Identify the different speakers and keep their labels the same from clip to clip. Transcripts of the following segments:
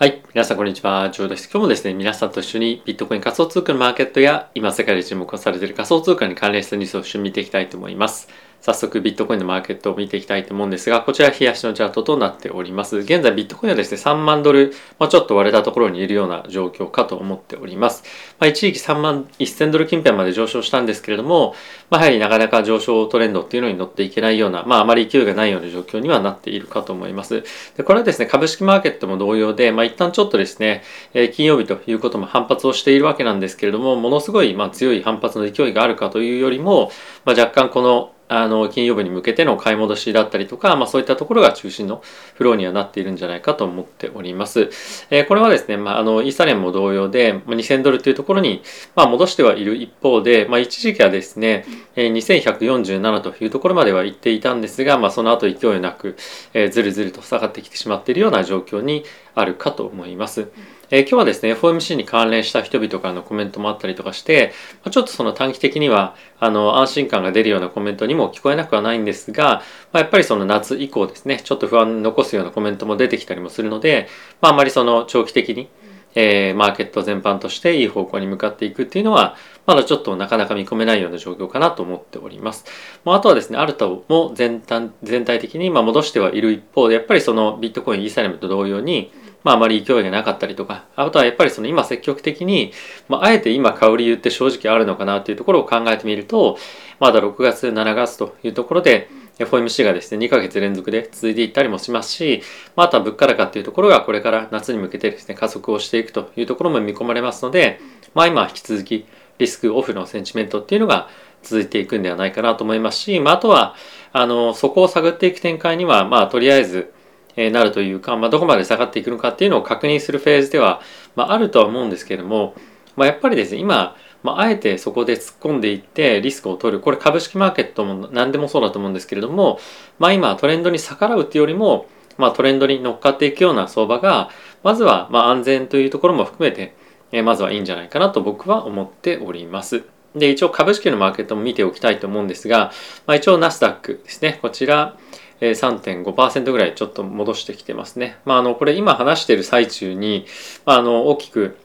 Speaker 1: はい。皆さん、こんにちは。ジョーです。今日もですね、皆さんと一緒にビットコイン仮想通貨のマーケットや、今世界で注目されている仮想通貨に関連したニュースを一緒に見ていきたいと思います。早速ビットコインのマーケットを見ていきたいと思うんですが、こちら冷やしのチャートとなっております。現在ビットコインはですね、3万ドル、まあ、ちょっと割れたところにいるような状況かと思っております。まあ、一時期3万1000ドル近辺まで上昇したんですけれども、まあ、やはりなかなか上昇トレンドっていうのに乗っていけないような、まあ、あまり勢いがないような状況にはなっているかと思います。でこれはですね、株式マーケットも同様で、まあ、一旦ちょっとですね、えー、金曜日ということも反発をしているわけなんですけれども、ものすごいまあ強い反発の勢いがあるかというよりも、まあ、若干このあの金曜日に向けての買い戻しだったりとか、まあ、そういったところが中心のフローにはなっているんじゃないかと思っております。えー、これはですね、まあ、あのイーサレンも同様で、まあ、2000ドルというところに、まあ、戻してはいる一方で、まあ、一時期はですね、えー、2147というところまでは行っていたんですが、まあ、その後勢いなく、えー、ずるずると下がってきてしまっているような状況にあるかと思います。えー、今日はですね、FOMC に関連した人々からのコメントもあったりとかして、ちょっとその短期的には、あの、安心感が出るようなコメントにも聞こえなくはないんですが、まあ、やっぱりその夏以降ですね、ちょっと不安に残すようなコメントも出てきたりもするので、まあ、あまりその長期的に、えー、マーケット全般としていい方向に向かっていくっていうのは、まだちょっとなかなか見込めないような状況かなと思っております。まあ、あとはですね、アルタも全体全体的にま戻してはいる一方で、やっぱりそのビットコイン、イーサレムと同様に、まあ、あまり勢いがなかったりとか、あとはやっぱりその今積極的に、まあ、あえて今買う理由って正直あるのかなっていうところを考えてみると、まだ6月、7月というところで、FOMC がですね、2ヶ月連続で続いていったりもしますし、まあ、とは物価高っていうところがこれから夏に向けてですね、加速をしていくというところも見込まれますので、まあ今引き続きリスクオフのセンチメントっていうのが続いていくんではないかなと思いますし、まあ、あとは、あの、そこを探っていく展開には、まあ、とりあえず、えなるというか、まあ、どこまで下がっていくのかっていうのを確認するフェーズでは、まあ、あるとは思うんですけれども、まあ、やっぱりですね今、まあ、あえてそこで突っ込んでいってリスクを取るこれ株式マーケットも何でもそうだと思うんですけれども、まあ、今トレンドに逆らうっていうよりも、まあ、トレンドに乗っかっていくような相場がまずはまあ安全というところも含めて、えまずはいいんじゃないかなと僕は思っております。で一応株式のマーケットも見ておきたいと思うんですが、まあ、一応ナスダックですねこちら3.5%ぐらいちょっと戻してきてますね。まあ、あのこれ今話している最中に、まあ、あの大きく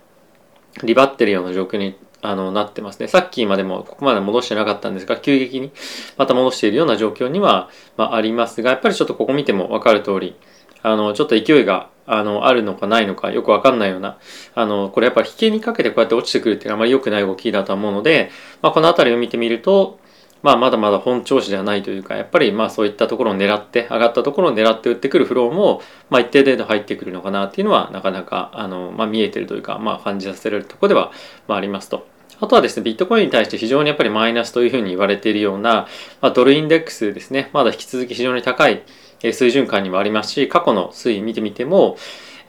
Speaker 1: リバってるような状況にあのなってますね。さっきまでもここまで戻してなかったんですが、急激にまた戻しているような状況には、まあ、ありますが、やっぱりちょっとここ見ても分かる通り、あのちょっと勢いがあのあるのかないのかよく分かんないような、あのこれやっぱり引けにかけてこうやって落ちてくるっていうのはあまり良くない動きだと思うので、まあ、この辺りを見てみると、まあ、まだまだ本調子ではないというかやっぱりまあそういったところを狙って上がったところを狙って打ってくるフローも、まあ、一定程度入ってくるのかなっていうのはなかなかあの、まあ、見えてるというか、まあ、感じさせられるところでは、まあ、ありますと。あとはですね、ビットコインに対して非常にやっぱりマイナスというふうに言われているような、まあ、ドルインデックスですね、まだ引き続き非常に高い水準感にもありますし、過去の推移見てみても、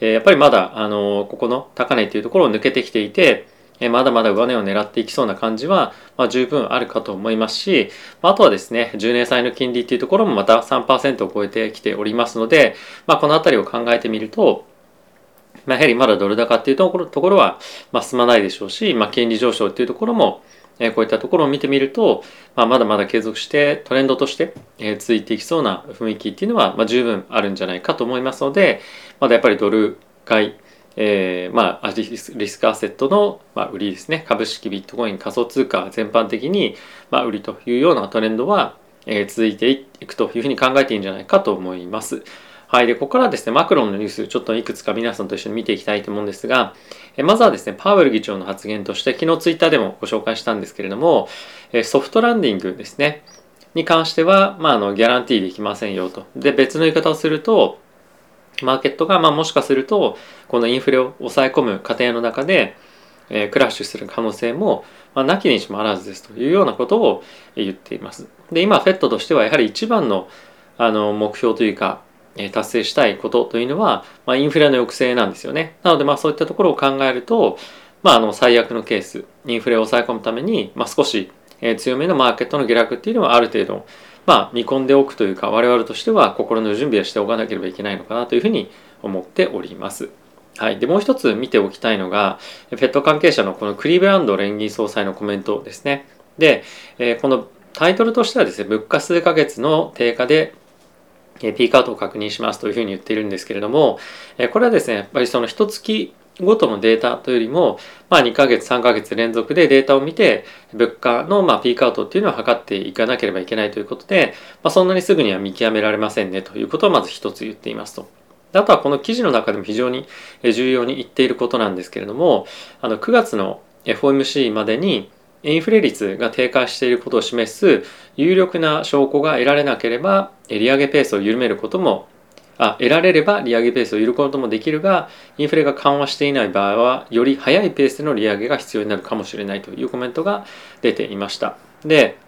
Speaker 1: やっぱりまだ、あの、ここの高値というところを抜けてきていて、まだまだ上値を狙っていきそうな感じは、ま、十分あるかと思いますし、あとはですね、10年債の金利っていうところもまた3%を超えてきておりますので、まあ、この辺りを考えてみると、まあ、やはりまだドル高っていうところところは、まあ、進まないでしょうし、まあ、金利上昇っていうところも、えこういったところを見てみると、まあ、まだまだ継続してトレンドとして、え続いていきそうな雰囲気っていうのは、まあ、十分あるんじゃないかと思いますのでまだやっぱりドル買いえー、まあ、リスクアセットの、まあ、売りですね株式ビットコイン仮想通貨全般的に、まあ、売りというようなトレンドは、えー、続いていくというふうに考えていいんじゃないかと思います。はい。で、ここからですね、マクロンのニュース、ちょっといくつか皆さんと一緒に見ていきたいと思うんですが、えまずはですね、パウエル議長の発言として、昨日ツイッターでもご紹介したんですけれども、えソフトランディングですね、に関しては、まあ、あの、ギャランティーできませんよと。で、別の言い方をすると、マーケットが、まあ、もしかするとこのインフレを抑え込む過程の中で、え、クラッシュする可能性も、まあ、なきにしもあらずですというようなことを言っています。で今 FED としてはやはり一番のあの目標というか、達成したいことというのは、まあ、インフレの抑制なんですよね。なのでまあそういったところを考えると、まあ、あの最悪のケースインフレを抑え込むために、まあ、少し、強めのマーケットの下落っていうのはある程度まあ、見込んでおくというか我々としては心の準備をしておかなければいけないのかなというふうに思っております。はい、でもう一つ見ておきたいのがフェット関係者のこのクリーブランド連銀総裁のコメントですね。で、え、このタイトルとしてはですね物価数ヶ月の低下でピークアウトを確認しますというふうに言っているんですけれども、これはですね、やっぱりその一月ごとのデータというよりも、まあ、2ヶ月3ヶ月連続でデータを見て物価のまあピークアウトっていうのを測っていかなければいけないということで、まあ、そんなにすぐには見極められませんねということをまず一つ言っていますと。あとはこの記事の中でも非常に重要に言っていることなんですけれどもあの9月の FOMC までにインフレ率が低下していることを示す有力な証拠が得られなければ利上げペースを緩めることもあ得られれば利上げペースを緩ることもできるがインフレが緩和していない場合はより速いペースでの利上げが必要になるかもしれないというコメントが出ていました。で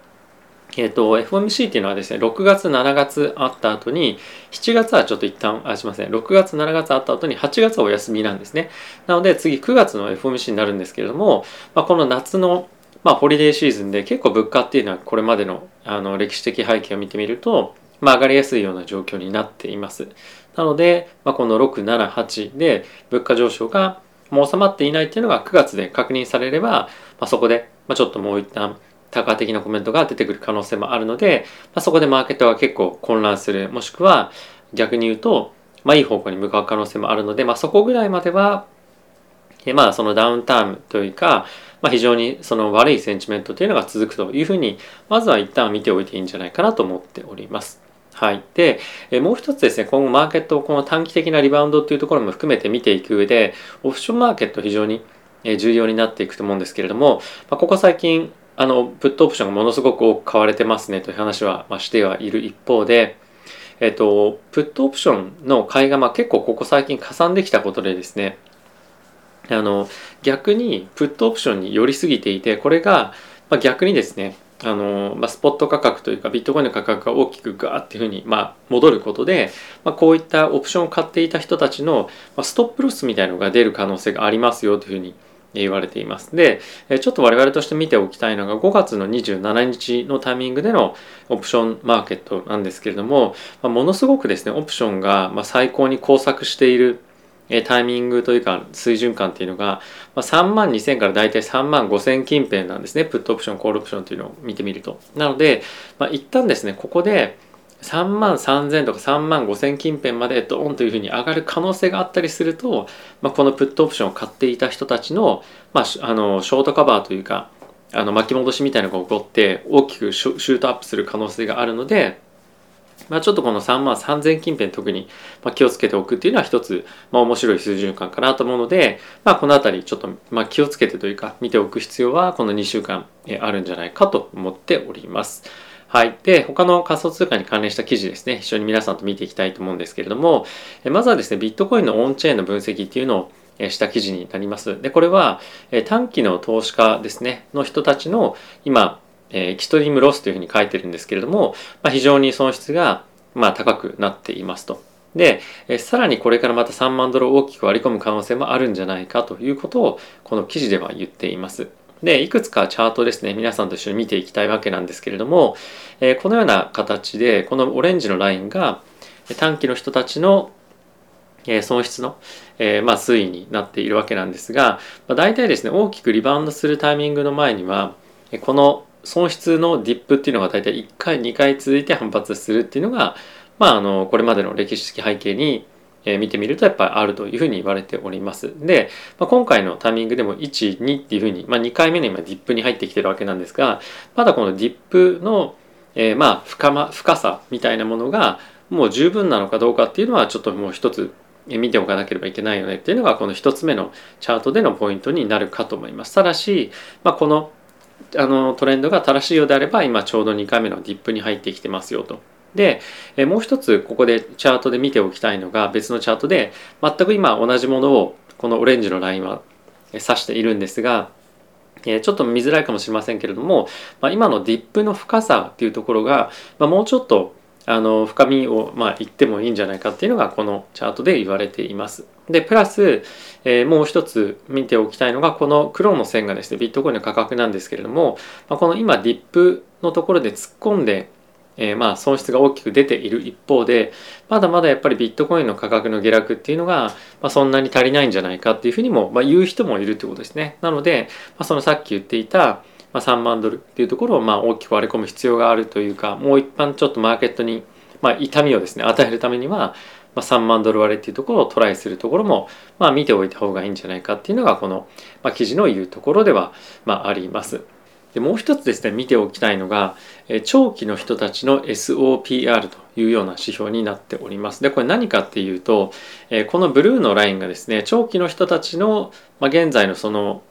Speaker 1: え、ー、と FOMC っていうのはですね6月7月あった後に7月はちょっと一旦あすいません。6月7月あった後に8月はお休みなんですね。なので次9月の FOMC になるんですけれども、まあ、この夏のまあ、ホリデーシーズンで結構物価っていうのはこれまでのあの歴史的背景を見てみるとまあ、上がりやすいような状況になっています。なので、まあ、この6、7、8で物価上昇がもう収まっていないっていうのが9月で確認されれば、まあ、そこで、まあ、ちょっともう一旦多価的なコメントが出てくる可能性もあるので、まあ、そこでマーケットが結構混乱するもしくは逆に言うと、まあ、いい方向に向かう可能性もあるので、まあ、そこぐらいまではまあそのダウンタームというか、まあ、非常にその悪いセンチメントというのが続くというふうにまずは一旦見ておいていいんじゃないかなと思っております。はい。で、えもう一つですね、今後マーケットをこの短期的なリバウンドっていうところも含めて見ていく上で、オプションマーケット非常に重要になっていくと思うんですけれども、まあここ最近、あの、プットオプションがものすごく多く買われてますねという話は、ましてはいる一方で、えっと、プットオプションの買いがま結構ここ最近かさんできたことでですね、あの、逆にプットオプションに寄りすぎていて、これが、ま逆にですね、あのまあ、スポット価格というかビットコインの価格が大きくガーっていうふうに、まあ、戻ることで、まあ、こういったオプションを買っていた人たちの、まあ、ストップロスみたいのが出る可能性がありますよというふうに言われています。で、ちょっと我々として見ておきたいのが5月の27日のタイミングでのオプションマーケットなんですけれども、まあ、ものすごくですね、オプションが最高に交錯しているタイミングというか水準感っていうのが、ま、3万2000から大体3万5000近辺なんですね。プットオプションコールオプションというのを見てみると。なので、まあ、一旦ですねここで3万3000とか3万5000近辺までドーンというふうに上がる可能性があったりすると、まあ、このプットオプションを買っていた人たちの,、まあ、あのショートカバーというかあの巻き戻しみたいなのが起こって大きくシュートアップする可能性があるのでまあ、ちょっとこの3万3000近辺特に気をつけておくっていうのは一つ、まあ、面白い水準感かなと思うので、まあ、この辺りちょっとまあ気をつけてというか見ておく必要はこの2週間あるんじゃないかと思っております。はい。で、他の仮想通貨に関連した記事ですね、一緒に皆さんと見ていきたいと思うんですけれども、まずはですね、ビットコインのオンチェーンの分析っていうのをした記事になります。で、これは短期の投資家ですね、の人たちの今、えー、エキストリームロスというふうに書いてるんですけれども、まあ、非常に損失が、まあ、高くなっていますと。で、えさらにこれからまた3万ドルを大きく割り込む可能性もあるんじゃないかということをこの記事では言っています。で、いくつかチャートですね、皆さんと一緒に見ていきたいわけなんですけれども、えー、このような形で、このオレンジのラインが短期の人たちの損失の、えー、まあ、推移になっているわけなんですが、まあ、大体ですね大きくリバウンドするタイミングの前にはこの損失のディップっていうのが大体1回2回続いて反発するっていうのが、まあ、あのこれまでの歴史的背景に見てみるとやっぱりあるというふうに言われております。で、まあ、今回のタイミングでも1、2っていうふうに、まあ、2回目の今ディップに入ってきてるわけなんですが、まだこのディップの、えー、まあ深,、ま、深さみたいなものがもう十分なのかどうかっていうのはちょっともう一つ見ておかなければいけないよねっていうのがこの一つ目のチャートでのポイントになるかと思います。ただし、まあ、このあのトレンドが正しいようであれば今ちょうど2回目のディップに入ってきてますよと。でえもう一つここでチャートで見ておきたいのが別のチャートで全く今同じものをこのオレンジのラインは指しているんですがえちょっと見づらいかもしれませんけれども、まあ、今のディップの深さっていうところが、まあ、もうちょっとあの深みをまあ言ってもいいんじゃないかっていうのがこのチャートで言われています。でプラス、えー、もう一つ見ておきたいのがこの黒の線がですねビットコインの価格なんですけれども、まあ、この今ディップのところで突っ込んでえー、まあ損失が大きく出ている一方でまだまだやっぱりビットコインの価格の下落っていうのが、まあ、そんなに足りないんじゃないかっていうふうにも、まあ、言う人もいるってことですね。なので、まあ、そのさっき言っていた、まあ、3万ドルっていうところをまあ大きく割り込む必要があるというかもう一般ちょっとマーケットにまあ、痛みをですね与えるためには、まあ、3万ドル割れっていうところをトライするところも、まあ、見ておいた方がいいんじゃないかっていうのがこの、まあ、記事の言うところでは、まあ、あります。でもう一つですね見ておきたいのが長期の人たちの SOPR というような指標になっておりますでこれ何かっていうとこのブルーのラインがですね長期の人たちの、まあ、現在のその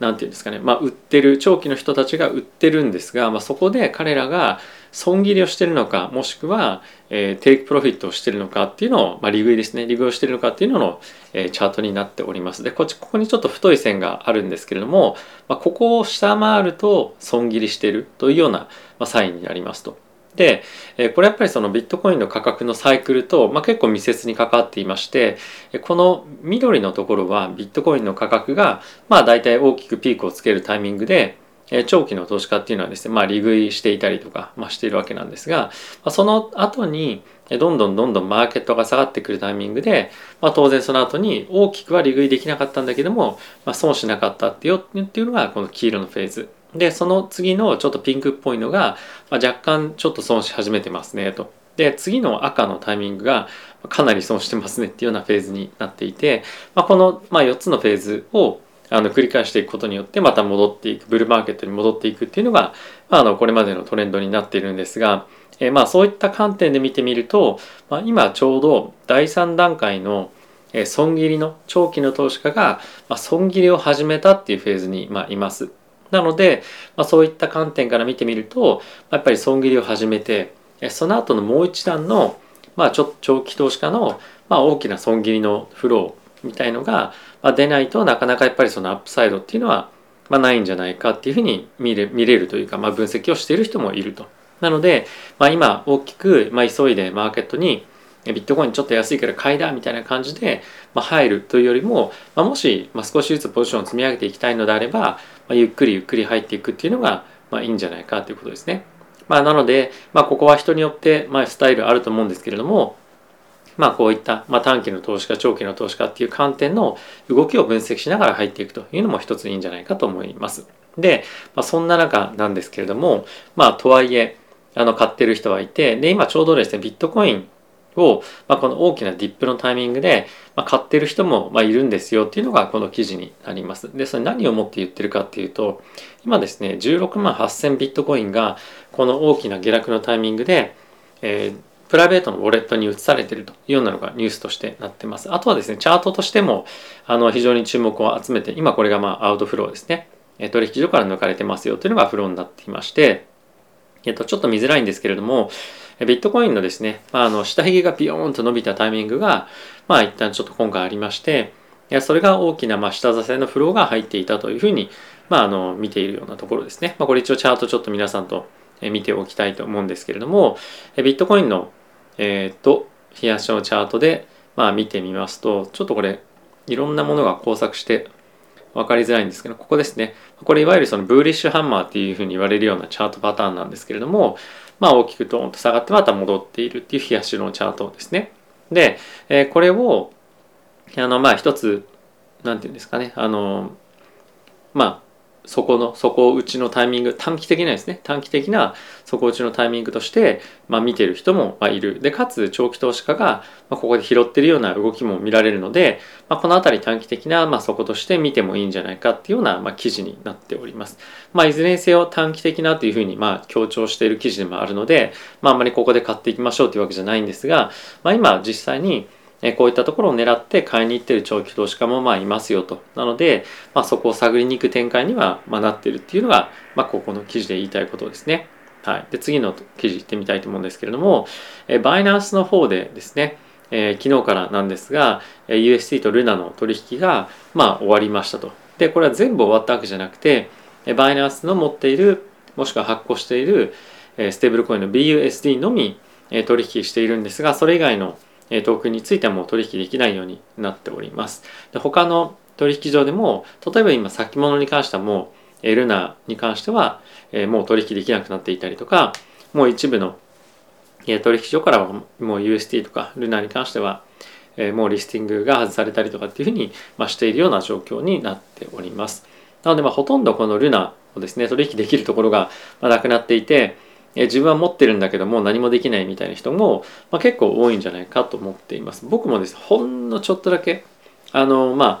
Speaker 1: 何て言うんですかね、まあ、売ってる長期の人たちが売ってるんですが、まあ、そこで彼らが損切りをしてるのかもしくは、えー、テイクプロフィットをしてるのかっていうのを、まあ、利食いですね。利食いをしてるのかっていうのの、えー、チャートになっております。でこっちここにちょっと太い線があるんですけれども、まあ、ここを下回ると損切りしてるというような、まあ、サインになりますと。で、えこれやっぱりそのビットコインの価格のサイクルと、まあ、結構密接に関わっていましてこの緑のところはビットコインの価格がまあ大体大きくピークをつけるタイミングでえ長期の投資家っていうのはですね、まあ、利食いしていたりとか、まあ、しているわけなんですが、まあ、その後にどんどんどんどんマーケットが下がってくるタイミングで、まあ、当然その後に大きくは利食いできなかったんだけども、まあ、損しなかったっていうっていうのがこの黄色のフェーズ。でその次のちょっとピンクっぽいのが、まあ、若干ちょっと損し始めてますねと。で次の赤のタイミングがかなり損してますねっていうようなフェーズになっていて、まあ、この、まあ、4つのフェーズをあの繰り返していくことによってまた戻っていくブルーマーケットに戻っていくっていうのが、まあ、あのこれまでのトレンドになっているんですが、えー、まあそういった観点で見てみると、まあ、今ちょうど第3段階の損切りの長期の投資家が損切りを始めたっていうフェーズにまいます。なので、まあ、そういった観点から見てみるとやっぱり損切りを始めてその後のもう一段の、まあ、ちょ長期投資家の、まあ、大きな損切りのフローみたいのが、まあ、出ないとなかなかやっぱりそのアップサイドっていうのは、まあ、ないんじゃないかっていうふうに見れ見れるというか、まあ、分析をしている人もいると。なので、まあ、今大きく、まあ、急いでマーケットにビットコインちょっと安いから買いだみたいな感じで、まあ、入るというよりも、まあ、もし、まあ、少しずつポジションを積み上げていきたいのであれば、まあ、ゆっくりゆっくり入っていくっていうのが、まあ、いいんじゃないかということですね。まあ、なので、まあ、ここは人によって、まあ、スタイルあると思うんですけれども、まあ、こういった、まあ、短期の投資家長期の投資家っていう観点の動きを分析しながら入っていくというのも一ついいんじゃないかと思います。で、まあ、そんな中なんですけれどもまあとはいえあの買ってる人はいてで今ちょうどですねビットコインを、まあ、この大きなディップのタイミングで、まあ、買ってる人も、まあ、いるんですよっていうのがこの記事になります。で、それ何をもって言ってるかっていうと、今ですね、16万8000ビットコインがこの大きな下落のタイミングで、えー、プライベートのウォレットに移されているというようなのがニュースとしてなってます。あとはですね、チャートとしてもあの非常に注目を集めて、今これがまあアウトフローですね。取引所から抜かれてますよというのがフローになっていまして、えっと、ちょっと見づらいんですけれども、ビットコインのですね、まあ、あの下髭がビヨーンと伸びたタイミングが、まあ一旦ちょっと今回ありまして、いやそれが大きなま下支えのフローが入っていたというふうに、まあ、あの見ているようなところですね。まあ、これ一応チャートちょっと皆さんと見ておきたいと思うんですけれども、ビットコインの、えー、っと、冷やしのチャートで、まあ、見てみますと、ちょっとこれ、いろんなものが交錯して分かりづらいんですけど、ここですね。これいわゆるそのブーリッシュハンマーっていうふうに言われるようなチャートパターンなんですけれども、まあ大きくドーンと下がってまた戻っているっていう冷やしのチャートですね。で、えこれを、あの、まあ一つ、なんていうんですかね、あの、まあそこの底打ちのタイミング短期的なですね。短期的な底打ちのタイミングとして、まあ、見てる人もいる。でかつ長期投資家が、ま、ここで拾ってるような動きも見られるので、まあ、この辺り短期的な、まあ、底として見てもいいんじゃないかっていうような、まあ、記事になっております、まあ、いずれにせよ短期的なというふうに、まあ、強調している記事でもあるので、まあ、あんまりここで買っていきましょうというわけじゃないんですが、まあ、今実際にこういったところを狙って買いに行ってる長期投資家もまあいますよと。なので、まあ、そこを探りに行く展開にはまなってるっていうのが、まあ、ここの記事で言いたいことですね。はい。で、次の記事行ってみたいと思うんですけれども、えバイナンスの方でですね、えー、昨日からなんですが、UST とルナの取引がまあ終わりましたと。で、これは全部終わったわけじゃなくて、バイナンスの持っている、もしくは発行しているステーブルコインの BUSD のみ取引しているんですが、それ以外のトークンについても取引できないようになっております。で他の取引所でも、例えば今先物に関してはもう、ルナに関しては、もう取引できなくなっていたりとか、もう一部の取引所からはもう UST とかルナに関しては、もうリスティングが外されたりとかっていうふうに、ましているような状況になっております。なので、ま、ほとんどこのルナをですね、取引できるところがなくなっていて、え自分は持ってるんだけども何もできないみたいな人も、まあ、結構多いんじゃないかと思っています僕もですほんのちょっとだけあのまあ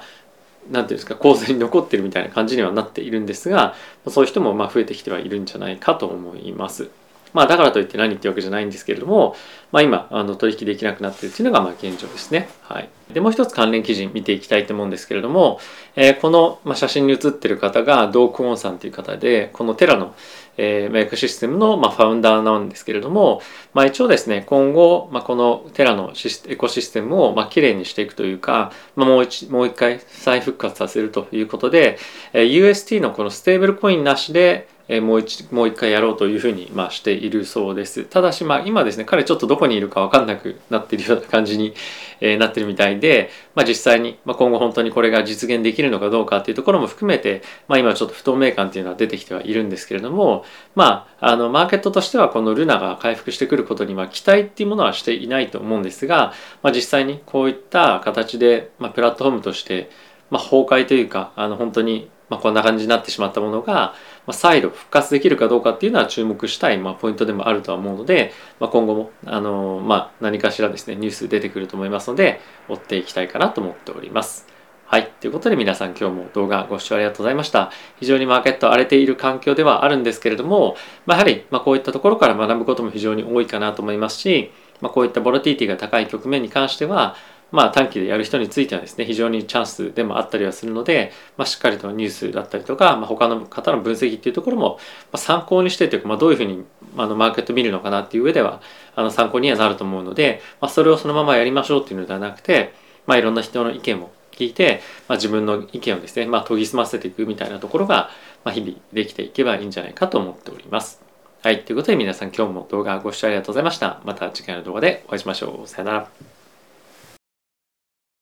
Speaker 1: 何て言うんですか構図に残ってるみたいな感じにはなっているんですがそういう人もまあ増えてきてはいるんじゃないかと思います。まあだからといって何ってわけじゃないんですけれども、まあ今、あの取引できなくなってるっていうのがまあ現状ですね。はい。で、もう一つ関連記事見ていきたいと思うんですけれども、えー、この、ま、写真に写ってる方がドークオンさんという方で、このテラの、えー、メイクシステムの、まあ、ファウンダーなんですけれども、まあ一応ですね、今後、まあ、このテラのシスエコシステムを、まあ、綺麗にしていくというか、まあ、もう一、もう一回再復活させるということで、えー、UST のこのステーブルコインなしで、えもう一もう一回やろうというふうに、まあ、しているそうです。ただし、まあ、今ですね、彼ちょっとどこにいるか分かんなくなっているような感じに、えー、なってるみたいで、まあ、実際に、まあ、今後本当にこれが実現できるのかどうかっていうところも含めて、まあ、今ちょっと不透明感っていうのは出てきてはいるんですけれども、まあ、あのマーケットとしてはこのルナが回復してくることに、まあ、期待っていうものはしていないと思うんですが、まあ、実際にこういった形で、まあ、プラットフォームとして、まあ、崩壊というかあの本当にまあ、こんな感じになってしまったものが、ま、再度復活できるかどうかっていうのは注目したい、ま、ポイントでもあるとは思うので、ま、今後も、あのま、何かしらですねニュース出てくると思いますので追っていきたいかなと思っております。はい。ということで皆さん今日も動画ご視聴ありがとうございました。非常にマーケット荒れている環境ではあるんですけれども、まあ、やはりまこういったところから学ぶことも非常に多いかなと思いますし、まあ、こういったボラティティが高い局面に関しては、まあ、短期でやる人についてはですね非常にチャンスでもあったりはするので、まあ、しっかりとニュースだったりとか、まあ、他の方の分析っていうところも参考にしてというか、まあ、どういうふうにあのマーケット見るのかなっていう上ではあの参考にはなると思うので、まあ、それをそのままやりましょうっていうのではなくて、まあ、いろんな人の意見も聞いて、まあ、自分の意見をですね、まあ、研ぎ澄ませていくみたいなところが、まあ、日々できていけばいいんじゃないかと思っております。はい。ということで皆さん今日も動画ご視聴ありがとうございました。また次回の動画でお会いしましょう。さよなら。